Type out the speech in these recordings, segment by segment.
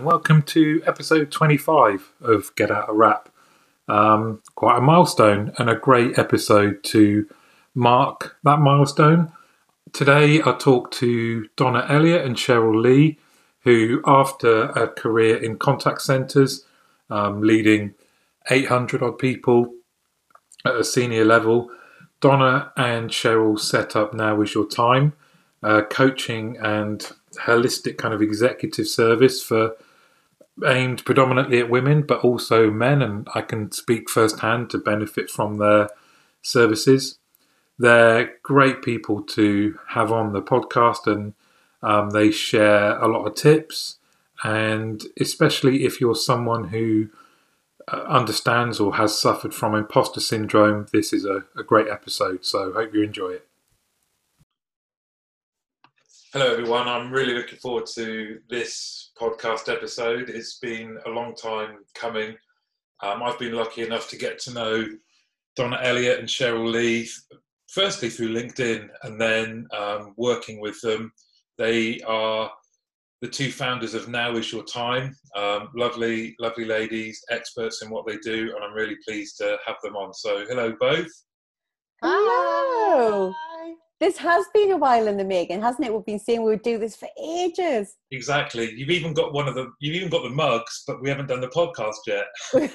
Welcome to episode 25 of Get Out a Rap. Um, quite a milestone and a great episode to mark that milestone. Today I talk to Donna Elliott and Cheryl Lee, who, after a career in contact centres, um, leading 800 odd people at a senior level, Donna and Cheryl set up Now Is Your Time, uh, coaching and holistic kind of executive service for aimed predominantly at women, but also men, and I can speak firsthand to benefit from their services. They're great people to have on the podcast, and um, they share a lot of tips. And especially if you're someone who uh, understands or has suffered from imposter syndrome, this is a, a great episode. So, hope you enjoy it. Hello, everyone. I'm really looking forward to this podcast episode. It's been a long time coming. Um, I've been lucky enough to get to know Donna Elliott and Cheryl Lee, firstly through LinkedIn and then um, working with them. They are the two founders of Now Is Your Time. Um, lovely, lovely ladies, experts in what they do, and I'm really pleased to have them on. So, hello, both. Hello. This has been a while in the making, hasn't it? We've been saying we would do this for ages. Exactly. You've even got one of the. You've even got the mugs, but we haven't done the podcast yet.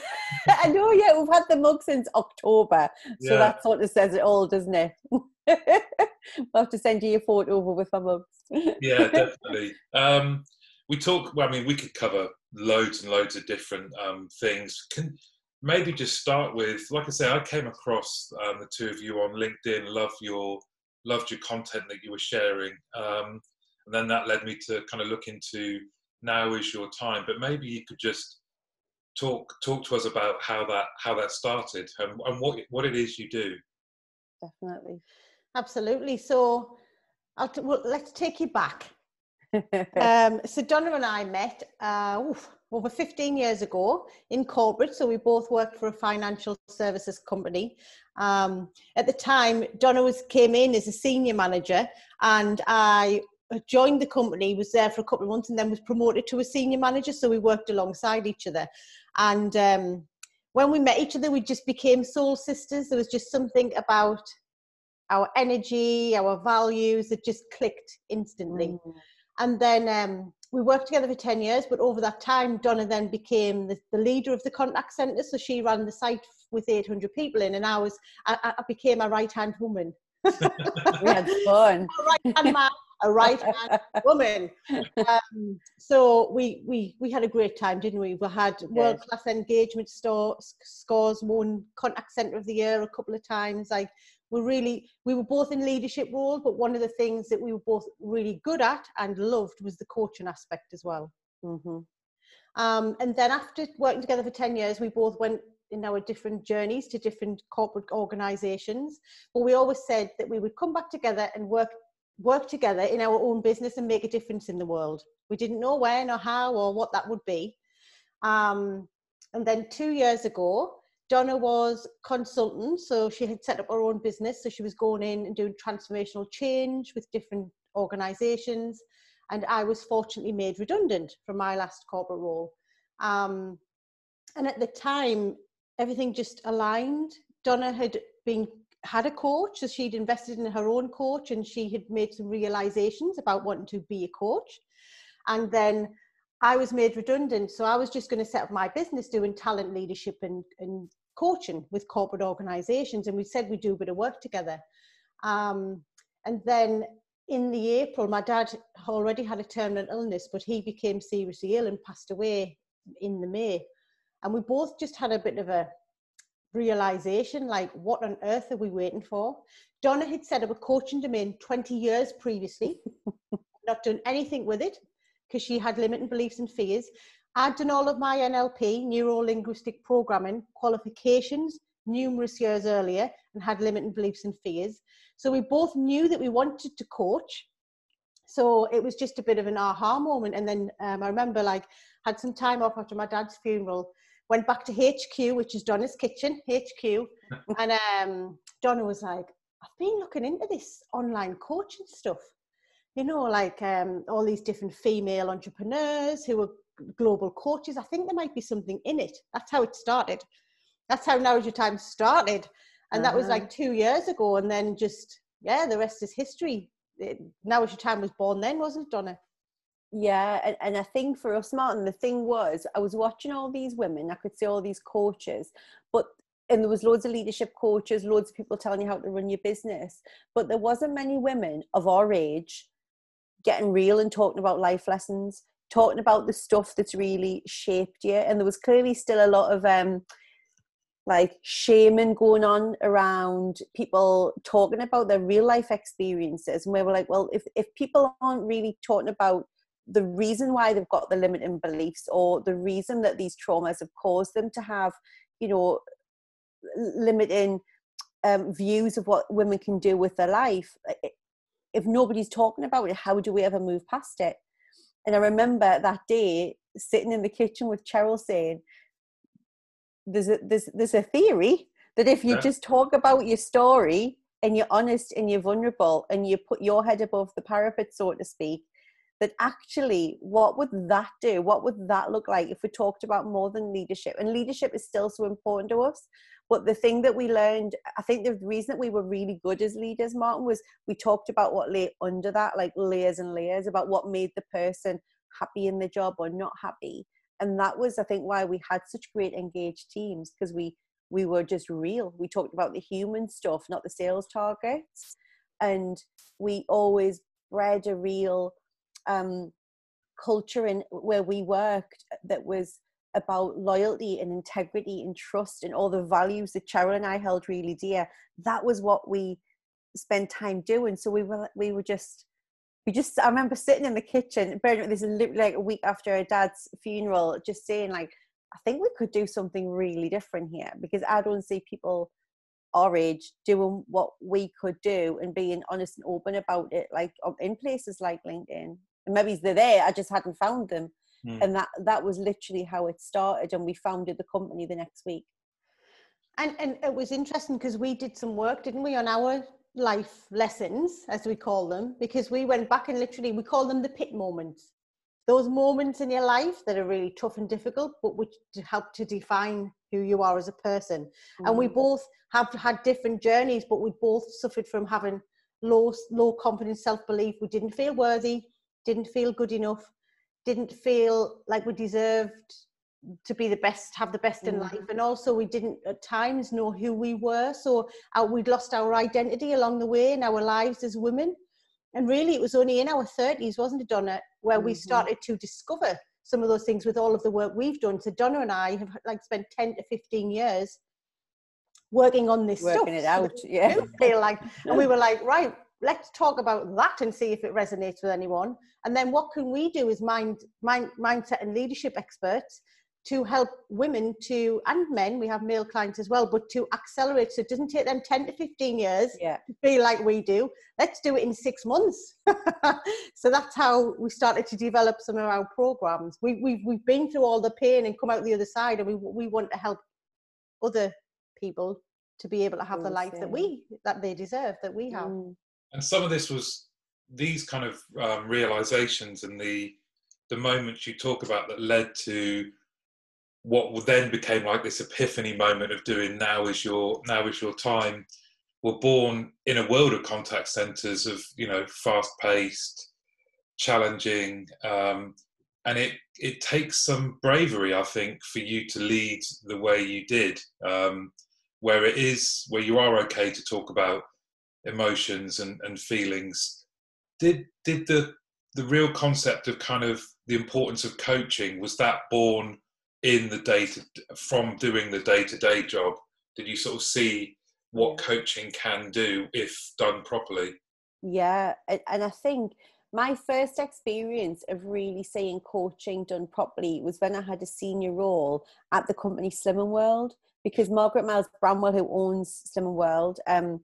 I know. Yeah, we've had the mug since October, so yeah. that sort of says it all, doesn't it? we'll have to send you a photo over with our mugs. yeah, definitely. Um, we talk. Well, I mean, we could cover loads and loads of different um, things. Can maybe just start with, like I say, I came across um, the two of you on LinkedIn. Love your loved your content that you were sharing. Um, and then that led me to kind of look into now is your time. But maybe you could just talk talk to us about how that how that started and, and what what it is you do. Definitely, absolutely. So, I'll t- well, let's take you back. um, so Donna and I met uh, oof, over 15 years ago in corporate. So we both worked for a financial services company. Um, at the time, Donna was came in as a senior manager, and I joined the company. Was there for a couple of months, and then was promoted to a senior manager. So we worked alongside each other, and um, when we met each other, we just became soul sisters. There was just something about our energy, our values that just clicked instantly. Mm. And then um, we worked together for 10 years, but over that time, Donna then became the, the leader of the contact centre. So she ran the site with 800 people in, and I was, I, I became a right hand woman. we had fun. a right hand man, a right hand woman. Um, so we, we, we had a great time, didn't we? We had world class engagement store, scores, won contact centre of the year a couple of times. Like we really we were both in leadership roles but one of the things that we were both really good at and loved was the coaching aspect as well. Mm-hmm. um, and then after working together for 10 years we both went in our different journeys to different corporate organizations. But we always said that we would come back together and work work together in our own business and make a difference in the world. We didn't know when or how or what that would be. Um, and then two years ago Donna was consultant, so she had set up her own business. So she was going in and doing transformational change with different organizations. And I was fortunately made redundant from my last corporate role. Um, and at the time, everything just aligned. Donna had been had a coach, so she'd invested in her own coach, and she had made some realizations about wanting to be a coach. And then I was made redundant, so I was just going to set up my business doing talent leadership and, and coaching with corporate organizations. And we said we'd do a bit of work together. Um, and then in the April, my dad already had a terminal illness, but he became seriously ill and passed away in the May. And we both just had a bit of a realization like, what on earth are we waiting for? Donna had set up a coaching domain 20 years previously, not done anything with it because she had limiting beliefs and fears. I'd done all of my NLP, neuro linguistic programming qualifications numerous years earlier and had limiting beliefs and fears. So we both knew that we wanted to coach. So it was just a bit of an aha moment. And then um, I remember like had some time off after my dad's funeral, went back to HQ, which is Donna's kitchen, HQ. and um, Donna was like, I've been looking into this online coaching stuff you know, like um, all these different female entrepreneurs who are global coaches. I think there might be something in it. That's how it started. That's how Now Is Your Time started. And uh-huh. that was like uh-huh. two years ago. And then just, yeah, the rest is history. It, now Is Your Time was born then, wasn't it, Donna? Yeah, and, and I think for us, Martin, the thing was, I was watching all these women, I could see all these coaches, but and there was loads of leadership coaches, loads of people telling you how to run your business, but there wasn't many women of our age getting real and talking about life lessons, talking about the stuff that's really shaped you. And there was clearly still a lot of um, like shaming going on around people talking about their real life experiences. And we were like, well, if, if people aren't really talking about the reason why they've got the limiting beliefs or the reason that these traumas have caused them to have, you know, limiting um, views of what women can do with their life, if nobody's talking about it, how do we ever move past it? And I remember that day sitting in the kitchen with Cheryl saying, "There's a there's there's a theory that if you yeah. just talk about your story and you're honest and you're vulnerable and you put your head above the parapet, so to speak, that actually what would that do what would that look like if we talked about more than leadership and leadership is still so important to us but the thing that we learned i think the reason that we were really good as leaders martin was we talked about what lay under that like layers and layers about what made the person happy in the job or not happy. And that was i think why we had such great engaged teams because we we were just real. We talked about the human stuff not the sales targets. And we always bred a real um, culture in where we worked that was about loyalty and integrity and trust and all the values that Cheryl and I held really dear. That was what we spent time doing. So we were we were just we just I remember sitting in the kitchen, this is like a week after her dad's funeral, just saying like, I think we could do something really different here because I don't see people our age doing what we could do and being honest and open about it, like in places like LinkedIn and maybe they're there i just hadn't found them mm. and that that was literally how it started and we founded the company the next week and and it was interesting because we did some work didn't we on our life lessons as we call them because we went back and literally we call them the pit moments those moments in your life that are really tough and difficult but which help to define who you are as a person mm. and we hmm. both have had different journeys but we both suffered from having low low confidence self-belief we didn't feel worthy didn't feel good enough, didn't feel like we deserved to be the best, have the best in mm. life. And also, we didn't at times know who we were. So uh, we'd lost our identity along the way in our lives as women. And really, it was only in our 30s, wasn't it, Donna, where mm-hmm. we started to discover some of those things with all of the work we've done. So Donna and I have like spent 10 to 15 years working on this working stuff. it out yeah feel like and we were like right let's talk about that and see if it resonates with anyone. And then what can we do as mind, mind, mindset and leadership experts to help women to and men we have male clients as well but to accelerate. So it doesn't take them 10 to 15 years yeah. to feel like we do. Let's do it in six months. So that's how we started to develop some of our programs. We, we've, we've been through all the pain and come out the other side and we, we want to help other people to be able to have the life that we that they deserve that we have. Mm and some of this was these kind of um, realizations and the the moments you talk about that led to what then became like this epiphany moment of doing now is your now is your time were born in a world of contact centers of you know fast paced challenging um, and it it takes some bravery i think for you to lead the way you did um, where it is where you are okay to talk about emotions and, and feelings. Did did the the real concept of kind of the importance of coaching was that born in the data from doing the day to day job? Did you sort of see what coaching can do if done properly? Yeah, and I think my first experience of really seeing coaching done properly was when I had a senior role at the company Slimming World because Margaret Miles Bramwell, who owns Slimming World, um,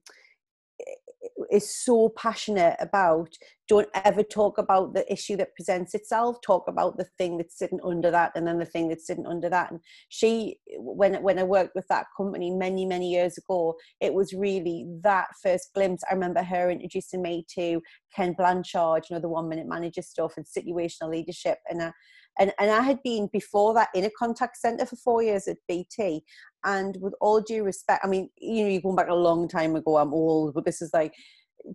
is so passionate about don't ever talk about the issue that presents itself talk about the thing that's sitting under that and then the thing that's sitting under that. And she when when i worked with that company many many years ago it was really that first glimpse. I remember her introducing me to ken blanchard you know the one minute manager stuff and situational leadership. And I, and, and I had been before that in a contact center for four years at BT. And with all due respect, I mean, you know, you're going back a long time ago, I'm old, but this is like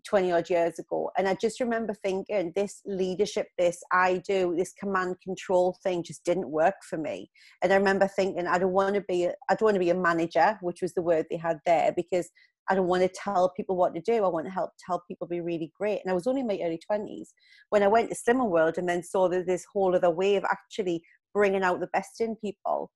20 odd years ago. And I just remember thinking this leadership, this I do, this command control thing just didn't work for me. And I remember thinking, I don't want to be, I don't want to be a manager, which was the word they had there, because I don't want to tell people what to do. I want to help tell people be really great. And I was only in my early 20s when I went to Slimmer World and then saw that this whole other way of actually bringing out the best in people.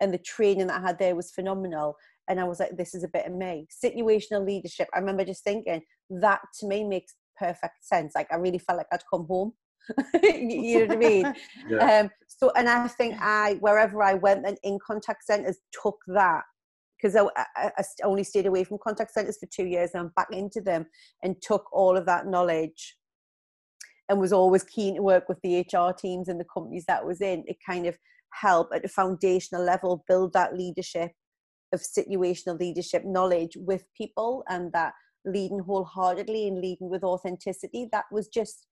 And the training that I had there was phenomenal. And I was like, this is a bit of me. Situational leadership. I remember just thinking that to me makes perfect sense. Like I really felt like I'd come home. you know what I mean? yeah. um, so, and I think I, wherever I went, and in contact centers, took that because I, I, I, only stayed away from contact centers for two years and I'm back into them and took all of that knowledge and was always keen to work with the HR teams and the companies that was in to kind of help at a foundational level build that leadership of situational leadership knowledge with people and that leading wholeheartedly and leading with authenticity that was just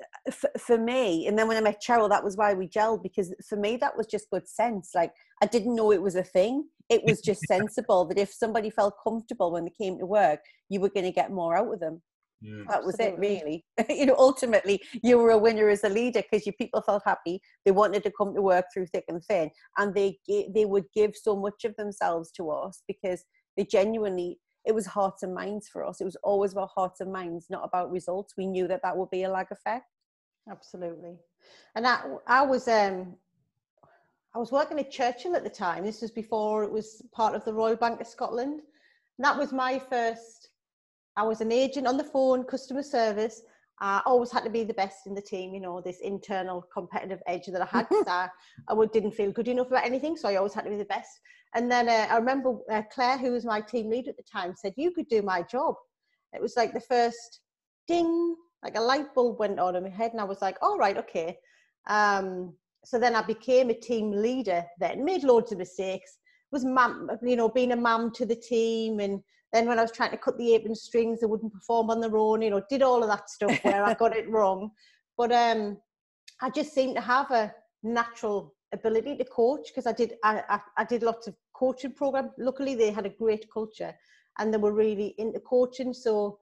uh, for, for me and then when i met cheryl that was why we gelled because for me that was just good sense. Like i didn't know it was a thing. It was just sensible that if somebody felt comfortable when they came to work you were going to get more out of them yeah. that was Absolutely. it really you know ultimately you were a winner as a leader because your people felt happy they wanted to come to work through thick and thin and they they would give so much of themselves to us because they genuinely it was hearts and minds for us it was always about hearts and minds not about results we knew that that would be a lag effect absolutely and I, I was um I was working at Churchill at the time. This was before it was part of the Royal Bank of Scotland. And that was my first. I was an agent on the phone, customer service. I always had to be the best in the team, you know, this internal competitive edge that I had. I, I didn't feel good enough about anything, so I always had to be the best. And then uh, I remember uh, Claire, who was my team leader at the time, said, You could do my job. It was like the first ding, like a light bulb went on in my head, and I was like, All right, okay. Um, so then I became a team leader then, made loads of mistakes, was mum, you know, being a mum to the team. And then when I was trying to cut the apron strings, they wouldn't perform on their own, you know, did all of that stuff where I got it wrong. But um, I just seemed to have a natural ability to coach because I did, I, I, I did lots of coaching programs. Luckily, they had a great culture and they were really into coaching. So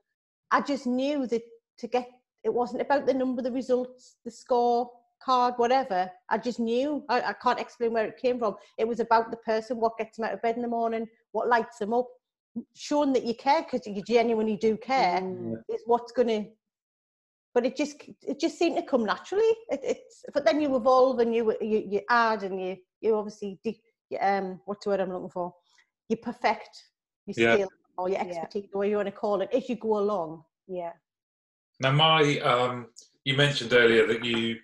I just knew that to get, it wasn't about the number, the results, the score, card, whatever. I just knew. I, I can't explain where it came from. It was about the person, what gets them out of bed in the morning, what lights them up. Showing that you care because you genuinely do care mm. is what's going to. But it just it just seemed to come naturally. It, it's but then you evolve and you you, you add and you you obviously de, um what's the word I'm looking for? You perfect your skill yeah. or your expertise, yeah. or you want to call it, as you go along. Yeah. Now, my um, you mentioned earlier that you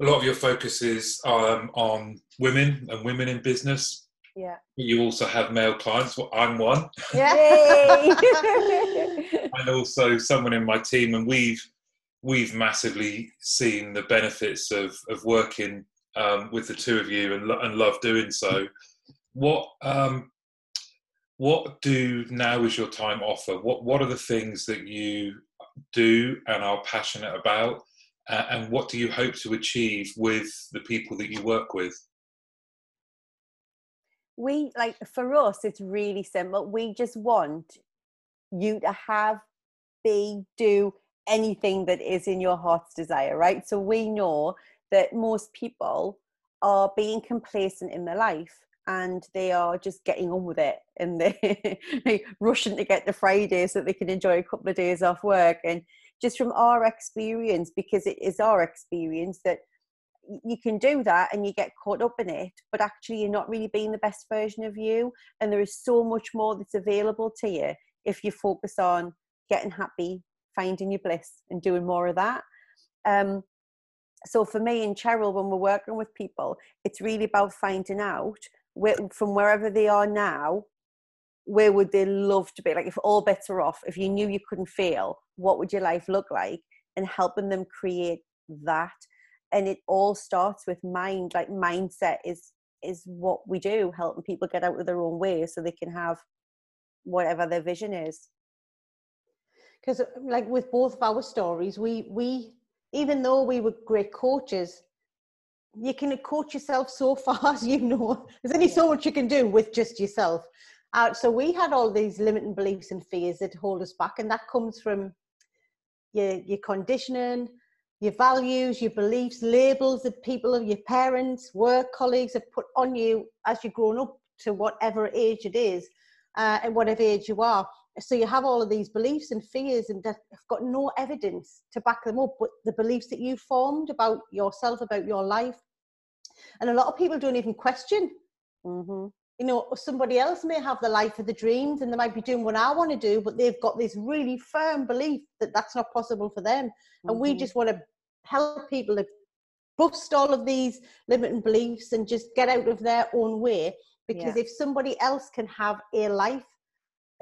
a lot of your focus is um, on women and women in business. Yeah. You also have male clients. Well, I'm one. Yeah. and also someone in my team, and we've we've massively seen the benefits of of working um, with the two of you and, and love doing so. What um, what do now is your time offer? What what are the things that you do and are passionate about? uh, and what do you hope to achieve with the people that you work with we like for us it's really simple. We just want you to have be do anything that is in your heart's desire right? So we know that most people are being complacent in their life and they are just getting on with it and they're rushing to get to Friday so they can enjoy a couple of days off work. And just from our experience, because it is our experience that you can do that and you get caught up in it, but actually you're not really being the best version of you. And there is so much more that's available to you if you focus on getting happy, finding your bliss, and doing more of that. Um, so for me and Cheryl, when we're working with people, it's really about finding out where, from wherever they are now, where would they love to be? Like if all bets are off, if you knew you couldn't fail, what would your life look like? And helping them create that. And it all starts with mind. Like mindset is is what we do, helping people get out of their own way so they can have whatever their vision is. Because like with both of our stories, we we even though we were great coaches, you can coach yourself so far as you know. There's only so much you can do with just yourself. Uh, so we had all these limiting beliefs and fears that hold us back, and that comes from your your conditioning, your values, your beliefs, labels that people of your parents, work colleagues have put on you as you've grown up to whatever age it is, uh, and whatever age you are. So you have all of these beliefs and fears, and have got no evidence to back them up. But the beliefs that you formed about yourself, about your life, and a lot of people don't even question. Mm-hmm you know, somebody else may have the life of the dreams and they might be doing what I want to do, but they've got this really firm belief that that's not possible for them. Mm-hmm. And we mm-hmm. just want to help people to bust all of these limiting beliefs and just get out of their own way. Because yeah. if somebody else can have a life,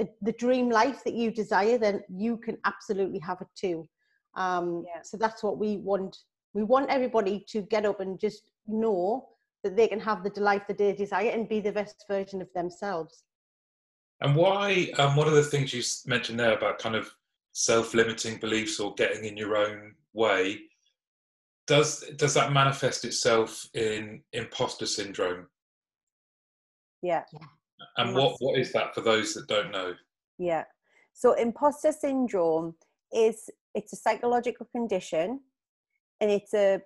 a, the dream life that you desire, then you can absolutely have it too. Um, yeah. So that's what we want. We want everybody to get up and just know that they can have the life that they desire and be the best version of themselves. And why? Um, one of the things you mentioned there about kind of self-limiting beliefs or getting in your own way does does that manifest itself in imposter syndrome? Yeah. And what what is that for those that don't know? Yeah. So imposter syndrome is it's a psychological condition and it's a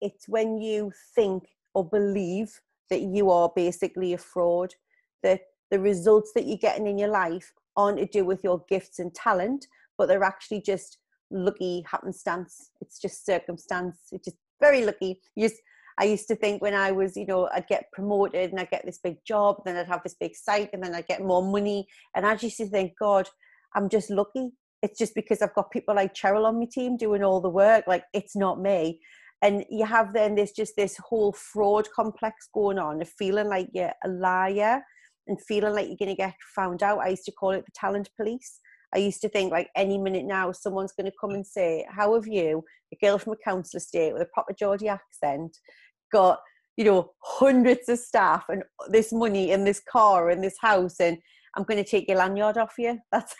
it's when you think or believe that you are basically a fraud, that the results that you're getting in your life aren't to do with your gifts and talent, but they're actually just lucky happenstance. It's just circumstance. It's just very lucky. You just, I used to think when I was, you know, I'd get promoted and I'd get this big job, then I'd have this big site, and then I'd get more money. And I used to think, God, I'm just lucky. It's just because I've got people like Cheryl on my team doing all the work. Like, it's not me and you have then this just this whole fraud complex going on of feeling like you're a liar and feeling like you're going to get found out i used to call it the talent police i used to think like any minute now someone's going to come and say how have you a girl from a council estate with a proper geordie accent got you know hundreds of staff and this money and this car and this house and I'm going to take your lanyard off you. That's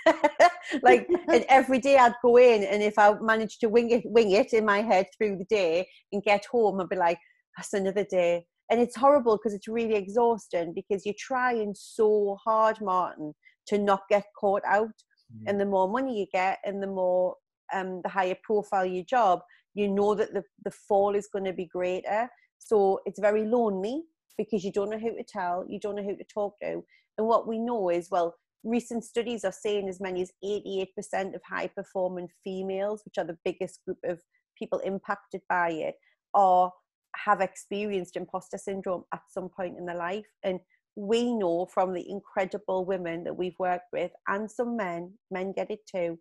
like, and every day I'd go in, and if I managed to wing it, wing it in my head through the day and get home, I'd be like, that's another day. And it's horrible because it's really exhausting because you're trying so hard, Martin, to not get caught out. And the more money you get, and the more um, the higher profile your job, you know that the, the fall is going to be greater. So it's very lonely because you don't know who to tell, you don't know who to talk to. And what we know is, well, recent studies are saying as many as 88% of high performing females, which are the biggest group of people impacted by it, are have experienced imposter syndrome at some point in their life. And we know from the incredible women that we've worked with, and some men, men get it too.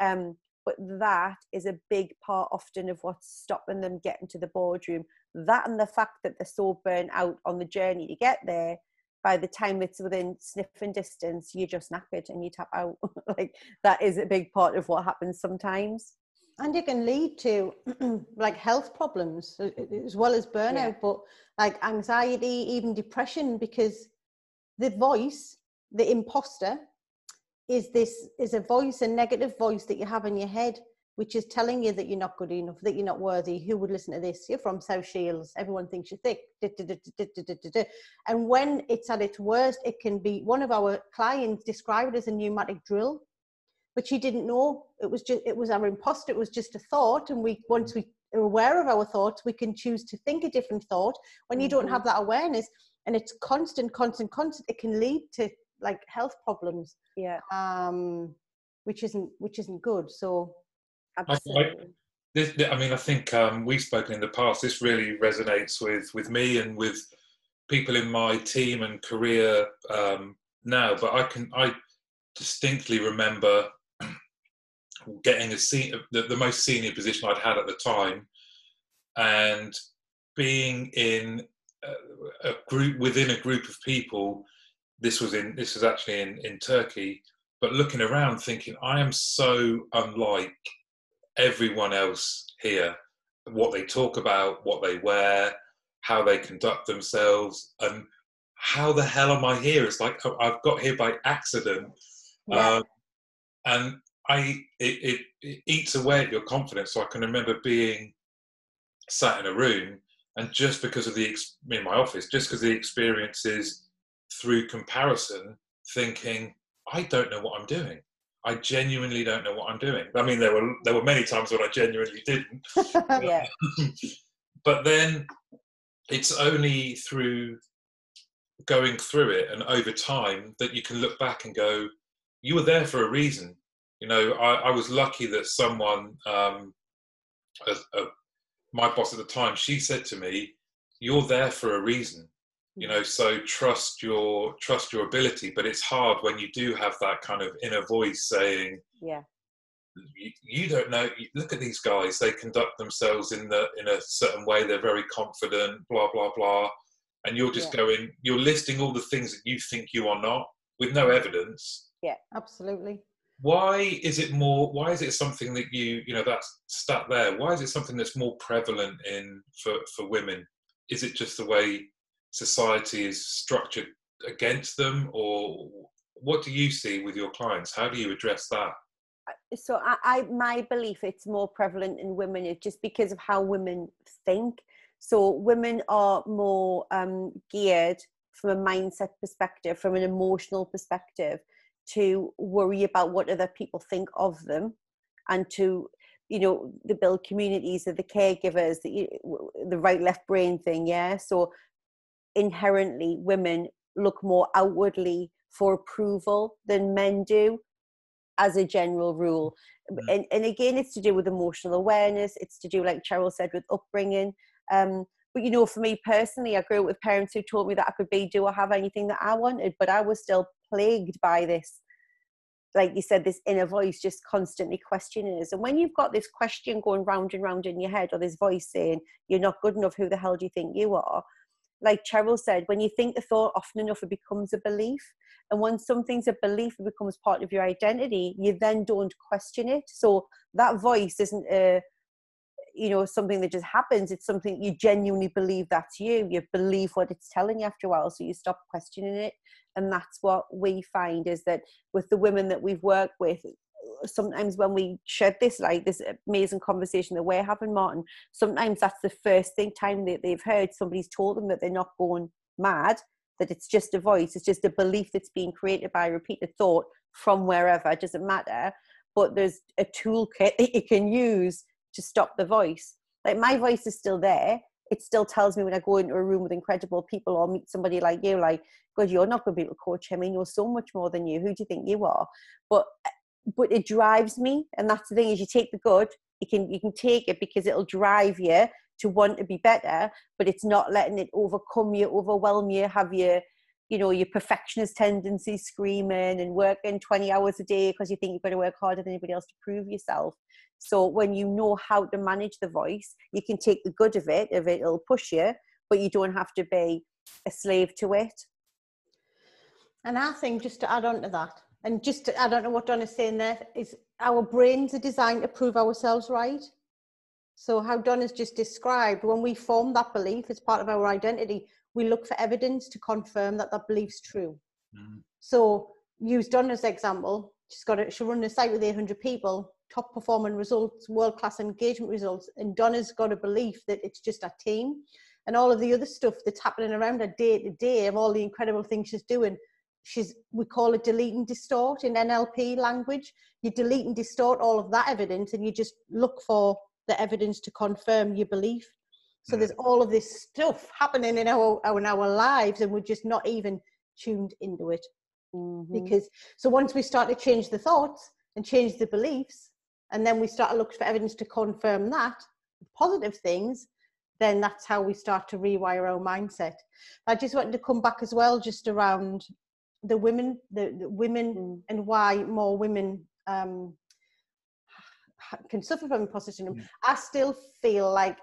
Um, but that is a big part often of what's stopping them getting to the boardroom. That and the fact that they're so burnt out on the journey to get there by the time it's within sniffing distance, you're just knackered and you tap out. like that is a big part of what happens sometimes. And it can lead to like health problems uh, uh, as well as burnout, yeah. but like anxiety, even depression, because the voice, the imposter, is this is a voice, a negative voice that you have in your head which is telling you that you're not good enough, that you're not worthy. Who would listen to this? You're from South Shields. Everyone thinks you're thick. And when it's at its worst, it can be one of our clients described it as a pneumatic drill, but she didn't know it was just it was our imposter. It was just a thought, and we once we are aware of our thoughts, we can choose to think a different thought. When you don't mm-hmm. have that awareness, and it's constant, constant, constant, it can lead to like health problems. Yeah. Um, which isn't which isn't good. So Absolutely. I, this, I mean, I think um, we've spoken in the past. This really resonates with with me and with people in my team and career um, now. But I can I distinctly remember getting a senior, the, the most senior position I'd had at the time, and being in a, a group within a group of people this was in this was actually in in Turkey, but looking around, thinking I am so unlike everyone else here. What they talk about, what they wear, how they conduct themselves, and how the hell am I here? It's like oh, I've got here by accident, yeah. um, and I it, it, it eats away at your confidence. So I can remember being sat in a room, and just because of the in my office, just because the experiences through comparison, thinking I don't know what I'm doing. I genuinely don't know what I'm doing. I mean, there were there were many times when I genuinely didn't. yeah. but then it's only through going through it and over time that you can look back and go, you were there for a reason. You know, I, I was lucky that someone, um, a, a, my boss at the time, she said to me, "You're there for a reason." You know, so trust your trust your ability. But it's hard when you do have that kind of inner voice saying, "Yeah, you, you, don't know look at these guys they conduct themselves in the in a certain way they're very confident blah blah blah and you're just yeah. going you're listing all the things that you think you are not with no evidence yeah absolutely why is it more why is it something that you you know that's stat there? Why is it something that's more prevalent in for for women? Is it just the way society is structured against them or what do you see with your clients? How do you address that? So I, I my belief it's more prevalent in women is just because of how women think. So women are more um, geared from a mindset perspective from an emotional perspective to worry about what other people think of them and to you know the build communities of the caregivers the, the right left brain thing yeah so inherently women look more outwardly for approval than men do as a general rule. Mm. And, and again, it's to do with emotional awareness. It's to do, like Cheryl said, with upbringing. Um, but you know, for me personally, I grew up with parents who told me that I could be, do, or have anything that I wanted, but I was still plagued by this. Like you said, this inner voice just constantly questioning us. And when you've got this question going round and round in your head, or this voice saying, You're not good enough, who the hell do you think you are? like Cheryl said, when you think the thought often enough, it becomes a belief. And once something's a belief, it becomes part of your identity, you then don't question it. So that voice isn't a, you know, something that just happens. It's something you genuinely believe that's you. You believe what it's telling you after a while. So you stop questioning it. And that's what we find is that with the women that we've worked with, sometimes when we shed this like this amazing conversation that we're having martin sometimes that's the first thing time that they've heard somebody's told them that they're not going mad that it's just a voice it's just a belief that's being created by repeated thought from wherever it doesn't matter but there's a toolkit that you can use to stop the voice like my voice is still there it still tells me when I go into a room with incredible people or meet somebody like you, like, God, you're not going to be able to coach him. He knows so much more than you. Who do you think you are? But but it drives me and that's the thing is you take the good you can you can take it because it'll drive you to want to be better but it's not letting it overcome you overwhelm you have you you know your perfectionist tendencies screaming and working 20 hours a day because you think you've got to work harder than anybody else to prove yourself so when you know how to manage the voice you can take the good of it if it'll push you but you don't have to be a slave to it and i think just to add on to that and just to, I don't know what Donna's saying there is our brains are designed to prove ourselves right. So how Donna's just described, when we form that belief as part of our identity, we look for evidence to confirm that that belief's true. Mm. So use Donna's example. She's got a, she'll run a site with 800 people, top performing results, world class engagement results, and Donna's got a belief that it's just a team, and all of the other stuff that's happening around her day to day of all the incredible things she's doing she's we call it delete and distort in NLP language. You delete and distort all of that evidence and you just look for the evidence to confirm your belief. So there's all of this stuff happening in our in our lives and we're just not even tuned into it. Mm-hmm. Because so once we start to change the thoughts and change the beliefs, and then we start to look for evidence to confirm that positive things, then that's how we start to rewire our mindset. I just wanted to come back as well, just around the women, the, the women, mm. and why more women um, can suffer from imposter syndrome. Mm. I still feel like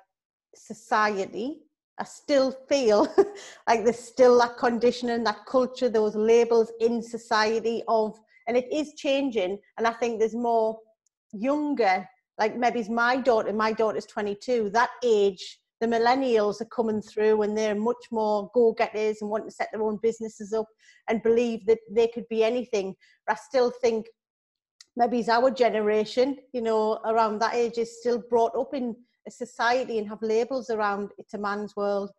society I still feel like there's still that conditioning, that culture, those labels in society of, and it is changing. And I think there's more younger, like maybe it's my daughter, my daughter's 22, that age, the millennials are coming through and they're much more go-getters and want to set their own businesses up and believe that they could be anything. But I still think maybe it's our generation, you know, around that age is still brought up in a society and have labels around it's a man's world.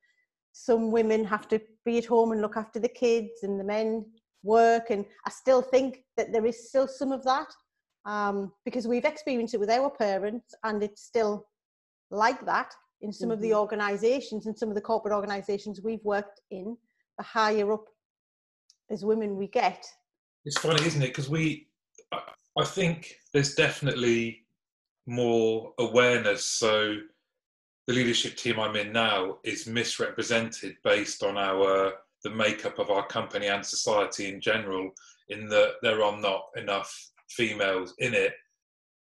Some women have to be at home and look after the kids, and the men work. And I still think that there is still some of that um, because we've experienced it with our parents, and it's still like that in some mm-hmm. of the mm-hmm. organizations and some of the corporate organizations we've worked in. The higher up as women we get. It's funny, isn't it? Because we, I think there's definitely more awareness. So the leadership team I'm in now is misrepresented based on our the makeup of our company and society in general, in that there are not enough females in it.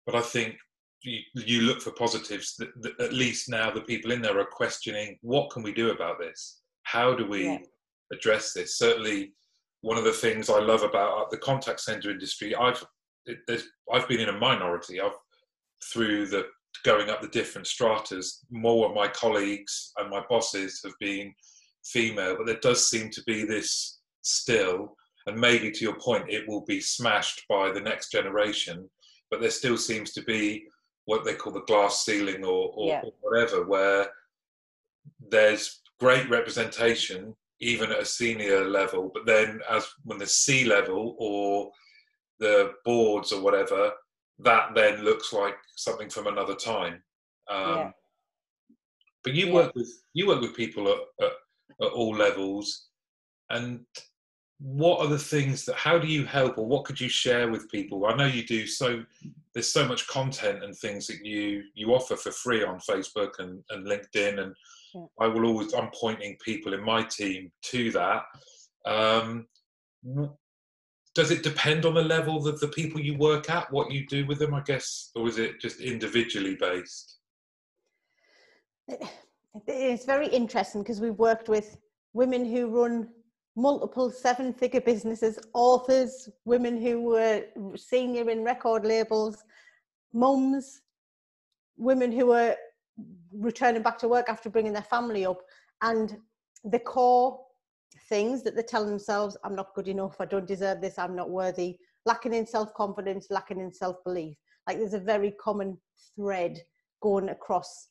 But I think you, you look for positives. That, that, at least now the people in there are questioning what can we do about this? How do we yeah. address this? Certainly, one of the things I love about the contact center industry, I've I've been in a minority. I've through the going up the different stratas, more of my colleagues and my bosses have been female, but there does seem to be this still, and maybe to your point, it will be smashed by the next generation, but there still seems to be what they call the glass ceiling or, or, yeah. or whatever, where there's great representation even at a senior level, but then as when the C level or the boards or whatever, that then looks like something from another time. Um, yeah. But you yeah. work with you work with people at, at, at all levels, and what are the things that how do you help or what could you share with people i know you do so there's so much content and things that you you offer for free on facebook and, and linkedin and yeah. i will always i'm pointing people in my team to that um, does it depend on the level of the people you work at what you do with them i guess or is it just individually based? It's very interesting because we've worked with women who run multiple seven figure businesses authors women who were senior in record labels mums women who were returning back to work after bringing their family up and the core things that they're telling themselves i'm not good enough i don't deserve this i'm not worthy lacking in self-confidence lacking in self-belief. Like there's a very common thread going across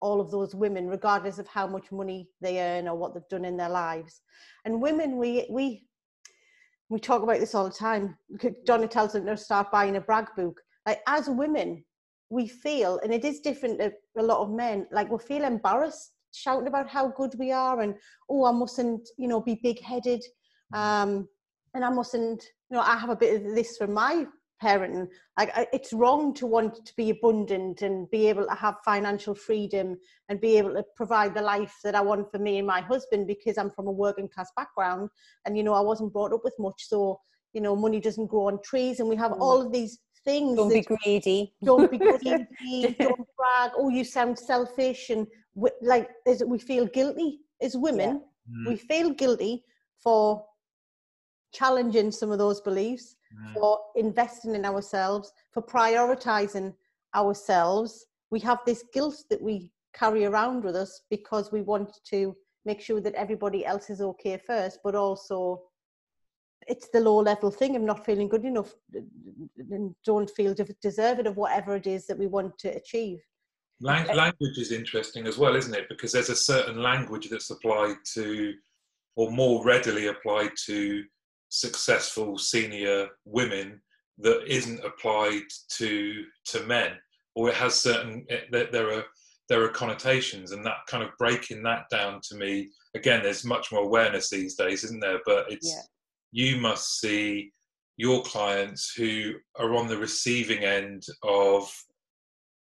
all of those women regardless of how much money they earn or what they've done in their lives. And women we we we talk about this all the time. Donna tells them to start buying a brag book. Like as women we feel and it is different to a lot of men like we feel embarrassed shouting about how good we are and oh i mustn't you know be big headed um and i mustn't you know i have a bit of this from my parent. Like it's wrong to want to be abundant and be able to have financial freedom and be able to provide the life that i want for me and my husband because i'm from a working class background and you know i wasn't brought up with much. So you know money doesn't grow on trees and we have mm. all of these things don't be greedy. don't be greedy don't brag. Oh you sound selfish and we, like is we feel guilty as women yeah. mm. we feel guilty for challenging some of those beliefs mm. for investing in ourselves for prioritizing ourselves we have this guilt that we carry around with us because we want to make sure that everybody else is okay first but also it's the low level thing of not feeling good enough and don't feel deserving of whatever it is that we want to achieve language is interesting as well isn't it? Because there's a certain language that's applied to or more readily applied to successful senior women that isn't applied to to men. Or it has certain it, there are there are connotations and that kind of breaking that down to me again there's much more awareness these days isn't there? But it's yeah. you must see your clients who are on the receiving end of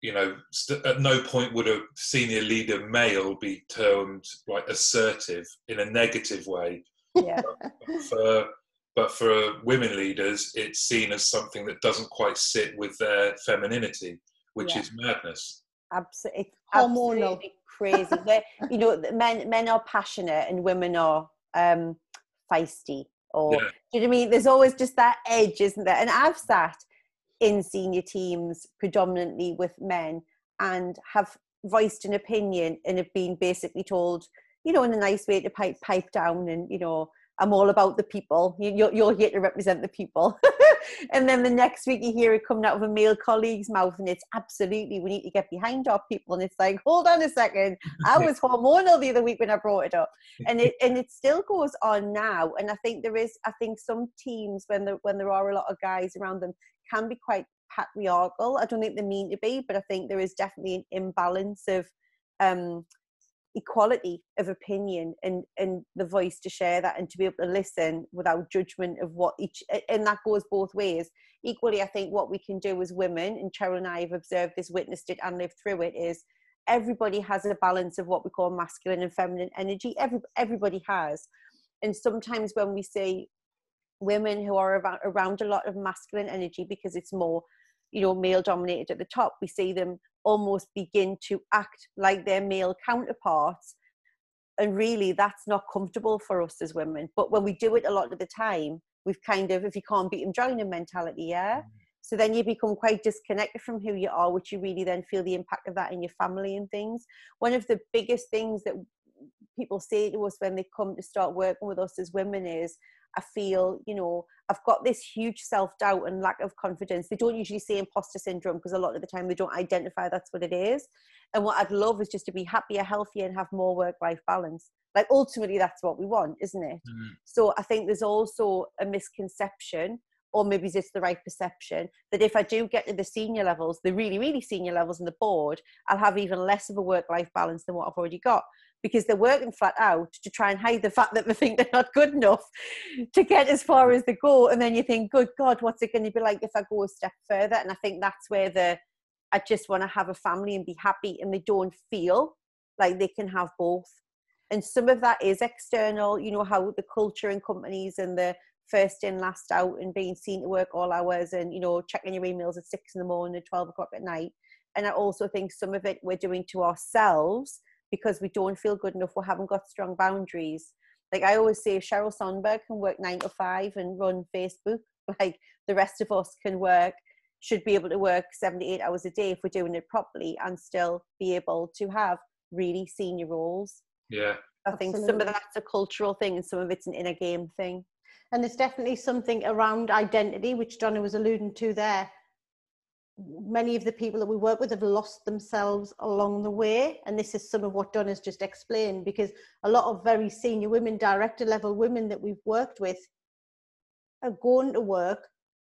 you know st- at no point would a senior leader male be termed like assertive in a negative way yeah. for but for women leaders, it's seen as something that doesn't quite sit with their femininity, which yeah. is madness. Absolutely, hormonal, crazy. you know, men men are passionate and women are um, feisty. Or yeah. do you know what I mean? There's always just that edge, isn't there? And I've sat in senior teams predominantly with men and have voiced an opinion and have been basically told, you know, in a nice way to pipe pipe down and you know I'm all about the people. You, are you're here to represent the people. and then the next week you hear it coming out of a male colleague's mouth, and it's absolutely we need to get behind our people. And it's like, hold on a second, I was hormonal the other week when I brought it up, and it and it still goes on now. And I think there is, I think some teams when there when there are a lot of guys around them can be quite patriarchal. I don't think they mean to be, but I think there is definitely an imbalance of um, equality of opinion and and the voice to share that and to be able to listen without judgment of what each and that goes both ways. Equally i think what we can do as women and cheryl and i have observed this witnessed it and lived through it is everybody has a balance of what we call masculine and feminine energy. Every, everybody has. And sometimes when we see women who are around, around a lot of masculine energy because it's more you know male dominated at the top we see them almost begin to act like their male counterparts. And really that's not comfortable for us as women. But when we do it a lot of the time we've kind of if you can't beat them join them mentality yeah? Mm. so then you become quite disconnected from who you are which you really then feel the impact of that in your family and things. One of the biggest things that people say to us when they come to start working with us as women is I feel, you know, I've got this huge self doubt and lack of confidence. They don't usually say imposter syndrome because a lot of the time they don't identify that's what it is. And what I'd love is just to be happier, healthier, and have more work life balance. Like ultimately, that's what we want, isn't it? Mm-hmm. So I think there's also a misconception or maybe it's the right perception that if I do get to the senior levels, the really, really senior levels in the board, I'll have even less of a work life balance than what I've already got because they're working flat out to try and hide the fact that they think they're not good enough to get as far as they go. And then you think, good God, what's it going to be like if I go a step further? And I think that's where the I just want to have a family and be happy, and they don't feel like they can have both. And some of that is external, you know, how the culture in companies and the first in, last out, and being seen to work all hours and, you know, checking your emails at six in the morning, 12 o'clock at night. And I also think some of it we're doing to ourselves because we don't feel good enough, we haven't got strong boundaries. Like I always say, Sheryl Sandberg can work nine to five and run Facebook. Like the rest of us can work, should be able to work 78 hours a day if we're doing it properly and still be able to have really senior roles. Yeah. I think Absolutely. some of that's a cultural thing and some of it's an inner game thing. And there's definitely something around identity, which Donna was alluding to there. Many of the people that we work with have lost themselves along the way. And this is some of what Donna's just explained, because a lot of very senior women, director level women that we've worked with, are going to work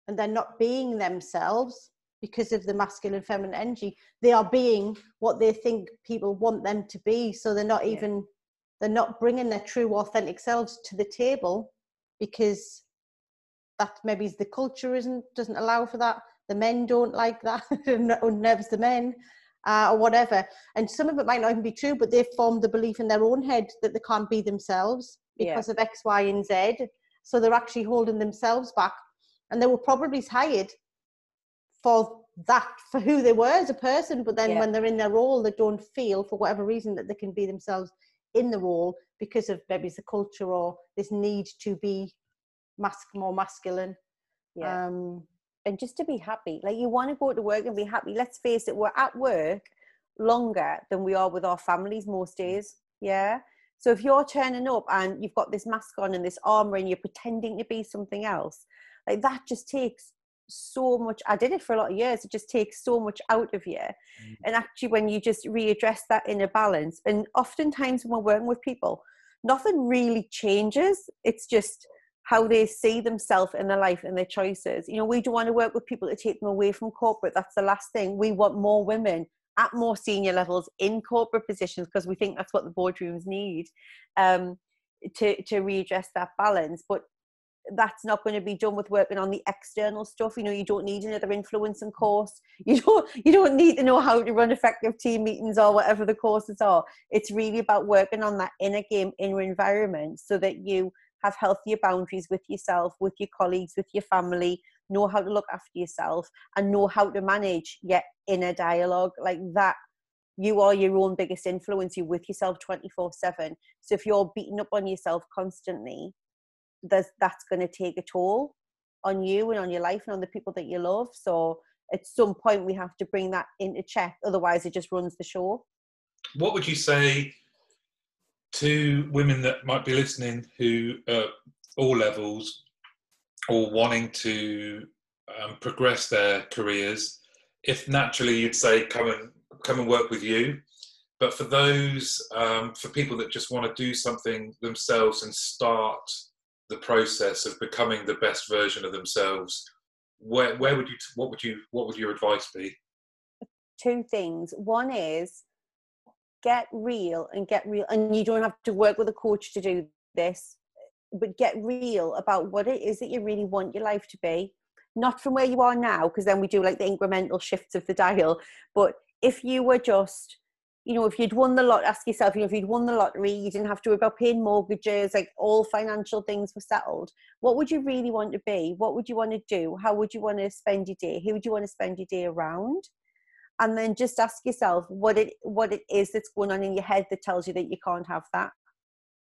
and they're not being themselves because of the masculine feminine energy. They are being what they think people want them to be. So they're not even, they're not bringing their true authentic selves to the table because that maybe the culture isn't doesn't allow for that the men don't like that or nerves the men uh, or whatever and some of it might not even be true but they've formed the belief in their own head that they can't be themselves because yeah. of x y and z so they're actually holding themselves back and they were probably hired for that for who they were as a person but then yeah. when they're in their role they don't feel for whatever reason that they can be themselves in the role because of maybe it's the culture or this need to be mask more masculine. Yeah. Um, and just to be happy, like you want to go to work and be happy. Let's face it, we're at work longer than we are with our families most days. Yeah. So if you're turning up and you've got this mask on and this armor and you're pretending to be something else, like that just takes so much i did it for a lot of years it just takes so much out of you mm. and actually when you just readdress that inner balance and oftentimes when we're working with people nothing really changes it's just how they see themselves in their life and their choices. You know we don't want to work with people to take them away from corporate. That's the last thing. We want more women at more senior levels in corporate positions because we think that's what the boardrooms need um, to to readdress that balance. But that's not going to be done with working on the external stuff. You know you don't need another influencing course. You don't you don't need to know how to run effective team meetings or whatever the courses are. It's really about working on that inner game inner environment so that you have healthier boundaries with yourself with your colleagues with your family know how to look after yourself and know how to manage your inner dialogue like that you are your own biggest influence. You're with yourself 24 7. So if you're beating up on yourself constantly, there's, that's going to take a toll on you and on your life and on the people that you love. So at some point, we have to bring that into check. Otherwise, it just runs the show. What would you say to women that might be listening who, uh, all levels, or wanting to um, progress their careers? If naturally you'd say, come and come and work with you. But for those, um, for people that just want to do something themselves and start the process of becoming the best version of themselves, where where would you what would you what would your advice be? Two things. One is get real and get real, and you don't have to work with a coach to do this, but get real about what it is that you really want your life to be. Not from where you are now, because then we do like the incremental shifts of the dial, but if you were just you know, if you'd won the lot, ask yourself, you know, if you'd won the lottery, you didn't have to worry about paying mortgages, like all financial things were settled. What would you really want to be? What would you want to do? How would you want to spend your day? Who would you want to spend your day around? And then just ask yourself what it what it is that's going on in your head that tells you that you can't have that,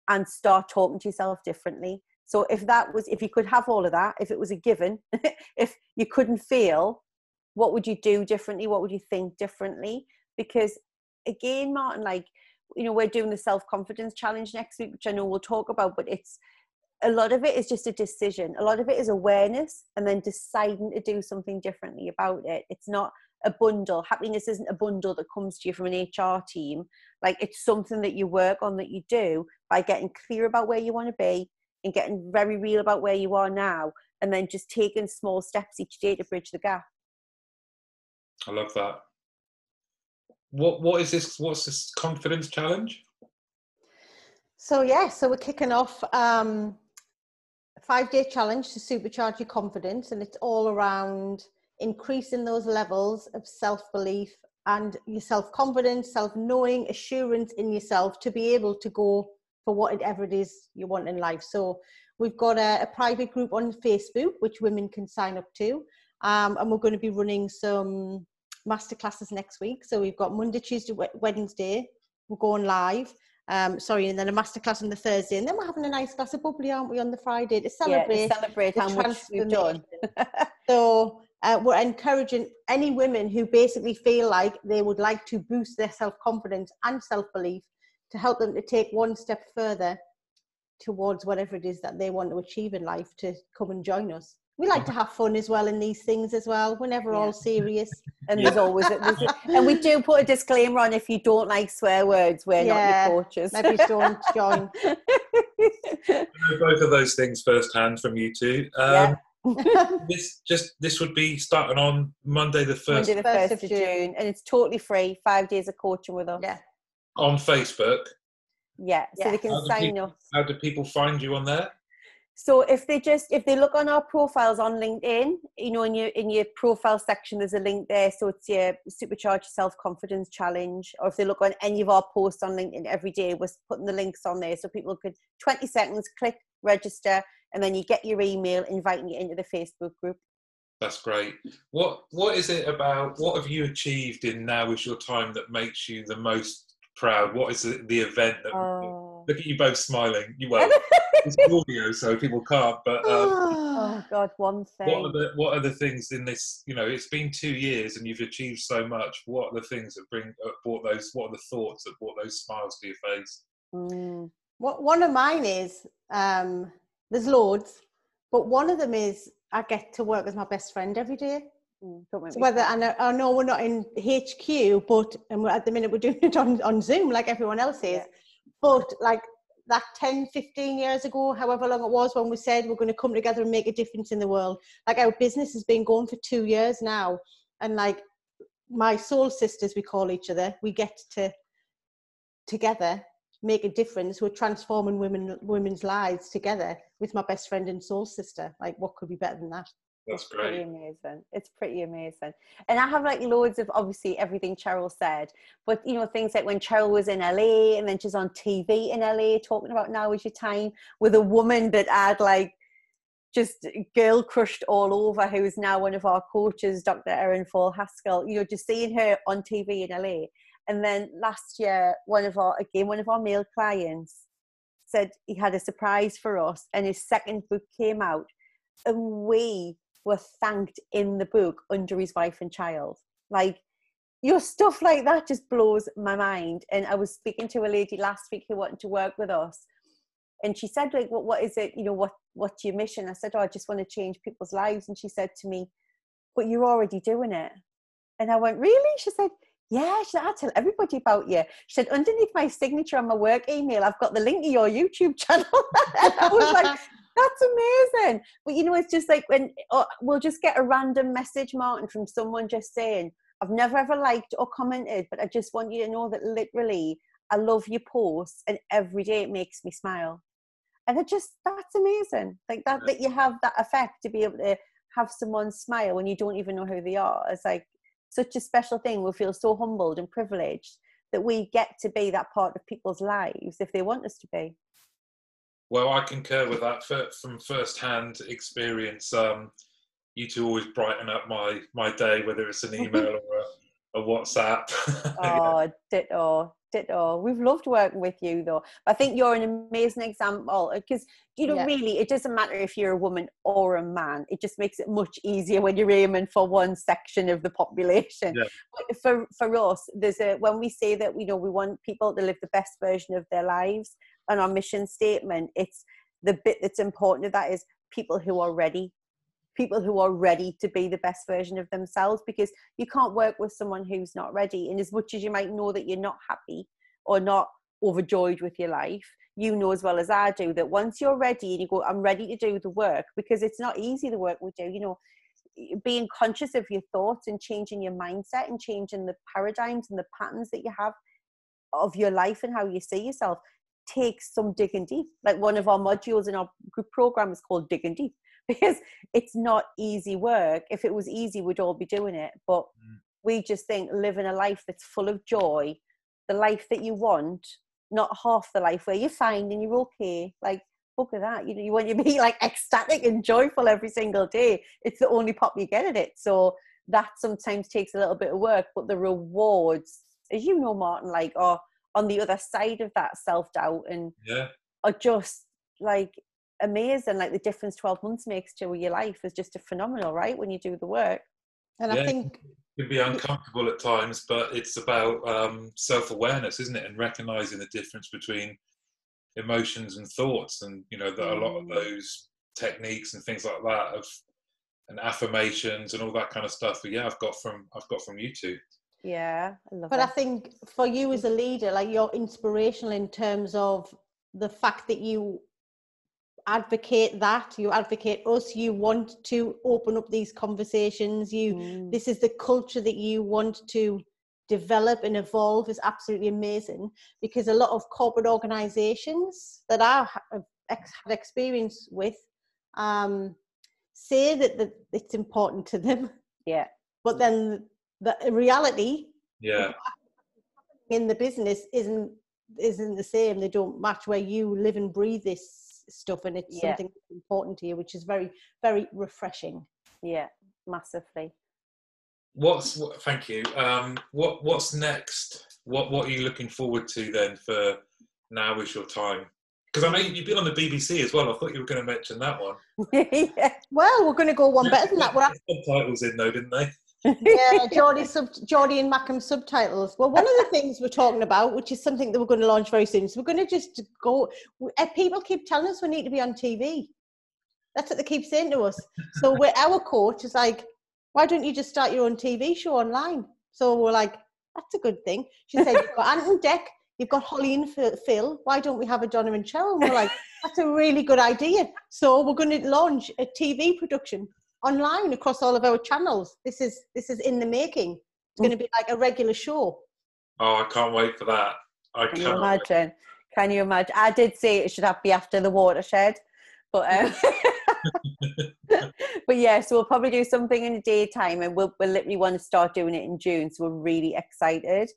and start talking to yourself differently. So if that was, if you could have all of that, if it was a given, if you couldn't feel, what would you do differently? What would you think differently? Because again martin like you know we're doing the self-confidence challenge next week which i know we'll talk about but it's a lot of it is just a decision. A lot of it is awareness and then deciding to do something differently about it. It's not a bundle happiness isn't a bundle that comes to you from an hr team like it's something that you work on that you do by getting clear about where you want to be and getting very real about where you are now and then just taking small steps each day to bridge the gap I love that. What what is this? What's this confidence challenge? So yeah, so we're kicking off um, a five day challenge to supercharge your confidence, and it's all around increasing those levels of self belief and your self confidence, self knowing, assurance in yourself to be able to go for whatever it is you want in life. So we've got a, a private group on Facebook which women can sign up to, um, and we're going to be running some masterclasses next week. So we've got Monday, Tuesday, Wednesday. We're going live. Um, sorry, and then a masterclass on the Thursday, and then we're having a nice glass of bubbly, aren't we, on the Friday to celebrate? Yeah, to celebrate how much we've done. so uh, we're encouraging any women who basically feel like they would like to boost their self confidence and self belief to help them to take one step further towards whatever it is that they want to achieve in life to come and join us we like to have fun as well in these things as well. We're never yeah. all serious. And there's always a, there's a, and we do put a disclaimer on if you don't like swear words, we're yeah, not your coaches. Maybe don't join. Both of those things firsthand from you two. Um, yeah. this just this would be starting on Monday the first. Monday the first of June. June, and it's totally free. Five days of coaching with us. Yeah. On Facebook. Yeah, so yeah. they can sign people, up. How do people find you on there? So if they just if they look on our profiles on LinkedIn, you know, in your in your profile section, there's a link there. So it's your supercharge self confidence challenge. Or if they look on any of our posts on LinkedIn every day, we're putting the links on there so people could 20 seconds click register, and then you get your email inviting you into the Facebook group. That's great. What what is it about? What have you achieved in now is your time that makes you the most proud? What is the, the event that? Oh. Look at you both smiling. You won't. it's audio, so people can't. But um, oh god, one thing. What are the what are the things in this? You know, it's been two years and you've achieved so much. What are the things that bring uh, brought those? What are the thoughts that brought those smiles to your face? Mm. What one of mine is um, there's loads, but one of them is I get to work with my best friend every day. Mm, so whether I know, I know we're not in HQ, but and at the minute we're doing it on, on Zoom like everyone else is. Yeah. But like that 10, 15 years ago, however long it was when we said we're going to come together and make a difference in the world. Like our business has been going for two years now. And like my soul sisters, we call each other, we get to together make a difference. We're transforming women women's lives together with my best friend and soul sister. Like what could be better than that? That's great. it's Pretty amazing. It's pretty amazing. And I have like loads of obviously everything Cheryl said, but you know, things like when Cheryl was in LA and then she's on TV in LA talking about now is your time with a woman that had like just girl crushed all over, who is now one of our coaches, Dr. Erin Fall Haskell, you know, just seeing her on TV in LA. And then last year, one of our again one of our male clients said he had a surprise for us, and his second book came out, and we were thanked in the book under his wife and child. Like your stuff like that just blows my mind. And I was speaking to a lady last week who wanted to work with us, and she said, like, what what is it? You know, what what's your mission? I said, oh, I just want to change people's lives. And she said to me, but you're already doing it. And I went, really? She said, yeah, she said, I'll tell everybody about you. She said, underneath my signature on my work email, I've got the link to your YouTube channel. and I was like, that's amazing. But you know, it's just like when oh, we'll just get a random message, Martin, from someone just saying, I've never ever liked or commented, but I just want you to know that literally I love your posts and every day it makes me smile. And it just, that's amazing. Like that, that you have that effect to be able to have someone smile when you don't even know who they are. It's like such a special thing. We feel so humbled and privileged that we get to be that part of people's lives if they want us to be. Well, I concur with that from first-hand experience. Um, you two always brighten up my my day, whether it's an email or a, a WhatsApp. oh, ditto, ditto. We've loved working with you, though. I think you're an amazing example because you know, yeah. really, it doesn't matter if you're a woman or a man. It just makes it much easier when you're aiming for one section of the population. Yeah. For for us, there's a when we say that you know we want people to live the best version of their lives and our mission statement, it's the bit that's important to that is people who are ready people who are ready to be the best version of themselves because you can't work with someone who's not ready and as much as you might know that you're not happy or not overjoyed with your life you know as well as i do that once you're ready and you go i'm ready to do the work because it's not easy the work we do you know being conscious of your thoughts and changing your mindset and changing the paradigms and the patterns that you have of your life and how you see yourself takes some digging deep. Like one of our modules in our group program is called Digging Deep because it's not easy work. If it was easy, we'd all be doing it. But mm. we just think living a life that's full of joy, the life that you want, not half the life where you're fine and you're okay. Like, look at that. You know, you want to be like ecstatic and joyful every single day. It's the only pop you get at it. So that sometimes takes a little bit of work, but the rewards, as you know, Martin, like, are on the other side of that self doubt and yeah. are just like amazing. Like the difference 12 months makes to your life is just a phenomenal, right? When you do the work. And yeah, I think it can be uncomfortable at times, but it's about um, self awareness, isn't it? And recognizing the difference between emotions and thoughts. And, you know, that mm. a lot of mm. those techniques and things like that of and affirmations and all that kind of stuff. But yeah, I've got from I've got from you two. Yeah, I but I think for you as a leader, like you're inspirational in terms of the fact that you advocate that you advocate us you want to open up these conversations you mm. this is the culture that you want to develop and evolve is absolutely amazing because a lot of corporate organizations that i have had experience with um, say that, that it's important to them. Yeah. But then the reality yeah. in the business isn't isn't the same. They don't match where you live and breathe this stuff and it's yeah. something important to you which is very very refreshing yeah massively what's thank you um what what's next what what are you looking forward to then for now is your time because I know you've been on the BBC as well. I thought you were going to mention that one. yeah. Well, we're going to go one better than that. We're subtitles in though, didn't they? Yeah, Geordie, sub, Geordie and Mackem subtitles. Well, one of the things we're talking about, which is something that we're going to launch very soon, so we're going to just go. Eh, people keep telling us we need to be on TV. That's what they keep saying to us. So we're, our coach is like, why don't you just start your own TV show online? So we're like, that's a good thing. She said, you've got Ant and Dec, you've got Holly and Phil. Why don't we have a Donna and Cheryl? And we're like, that's a really good idea. So we're going to launch a TV production online across all of our channels. This is this is in the making. It's going to be like a regular show. Oh, I can't wait for that. I can you imagine? Wait. Can you imagine? I did say it should have be after the watershed, but um, but yeah, so we'll probably do something in the daytime, and we'll we'll literally want to start doing it in June. So we're really excited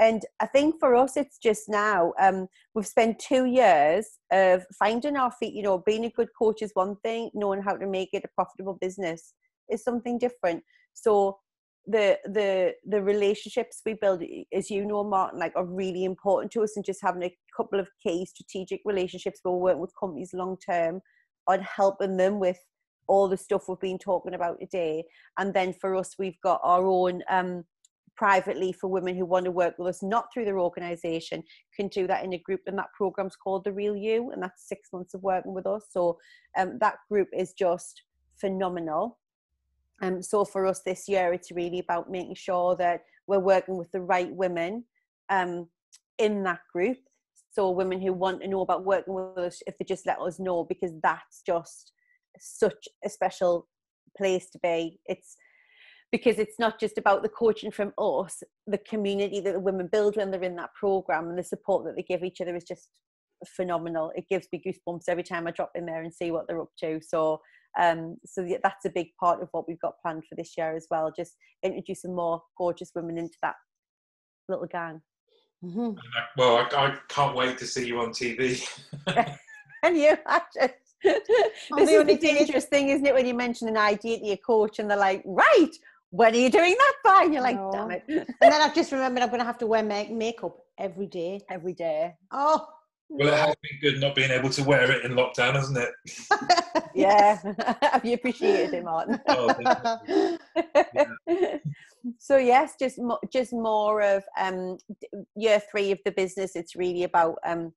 and I think for us, it's just now. Um, we've spent two years of finding our feet. You know, being a good coach is one thing; knowing how to make it a profitable business is something different. So the the the relationships we build as you know martin like are really important to us and just having a couple of key strategic relationships where we're working with companies long term on helping them with all the stuff we've been talking about today and then for us we've got our own um privately for women who want to work with us not through their organization can do that in a group and that program's called the real you and that's six months of working with us so um, that group is just phenomenal um, so for us this year, it's really about making sure that we're working with the right women um, in that group. So women who want to know about working with us, if they just let us know, because that's just such a special place to be. It's because it's not just about the coaching from us, the community that the women build when they're in that program and the support that they give each other is just phenomenal. It gives me goosebumps every time I drop in there and see what they're up to. So um, so that's a big part of what we've got planned for this year as well. Just introducing more gorgeous women into that little gang. Mm-hmm. Well, I, I, can't wait to see you on TV. and you, just, this is the only dangerous thing, isn't it? When you mention an idea to your coach and they're like, "Right, when are you doing that by?" And you're like, no. "Damn it!" and then I've just remembered I'm going to have to wear make- makeup every day. Every day. Oh, well, it has been good not being able to wear it in lockdown, hasn't it? yeah. Have you appreciated it, Martin? Oh, yeah. so yes, just just more of um, year three of the business. It's really about um,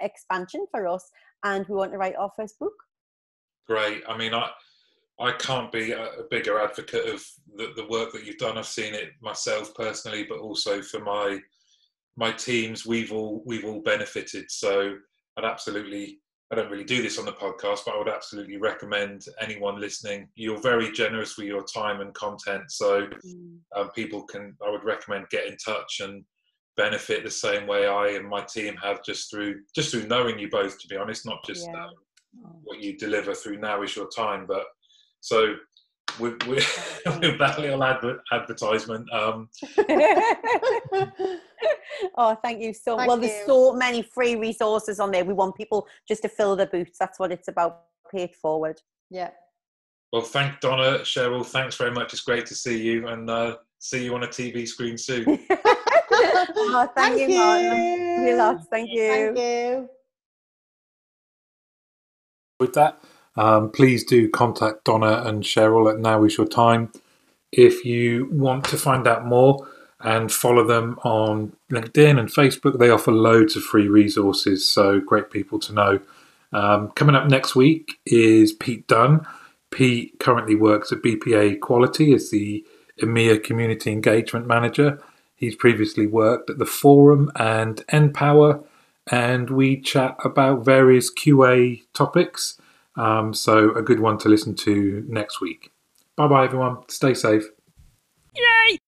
expansion for us, and we want to write our first book. Great. I mean, I I can't be a, a bigger advocate of the, the work that you've done. I've seen it myself personally, but also for my my teams, we've all we've all benefited. So I'd absolutely I don't really do this on the podcast, but I would absolutely recommend anyone listening. You're very generous with your time and content, so mm. um, people can. I would recommend get in touch and benefit the same way I and my team have just through just through knowing you both. To be honest, not just yeah. um, what you deliver through now is your time, but so with, with, with that little adver- advertisement. Um, oh, thank you so much. Well, there's so many free resources on there. We want people just to fill their boots. That's what it's about. Pay it forward. Yeah. Well, thank Donna, Cheryl. Thanks very much. It's great to see you and uh, see you on a TV screen soon. oh, thank, thank you, Martin. You lots. Thank you. Thank you. With that, um, please do contact Donna and Cheryl at Now Is Your Time if you want to find out more and follow them on LinkedIn and Facebook. They offer loads of free resources, so great people to know. Um, coming up next week is Pete Dunn. Pete currently works at BPA Quality as the EMEA Community Engagement Manager. He's previously worked at the Forum and NPower, and we chat about various QA topics. Um, so, a good one to listen to next week. Bye bye, everyone. Stay safe. Yay!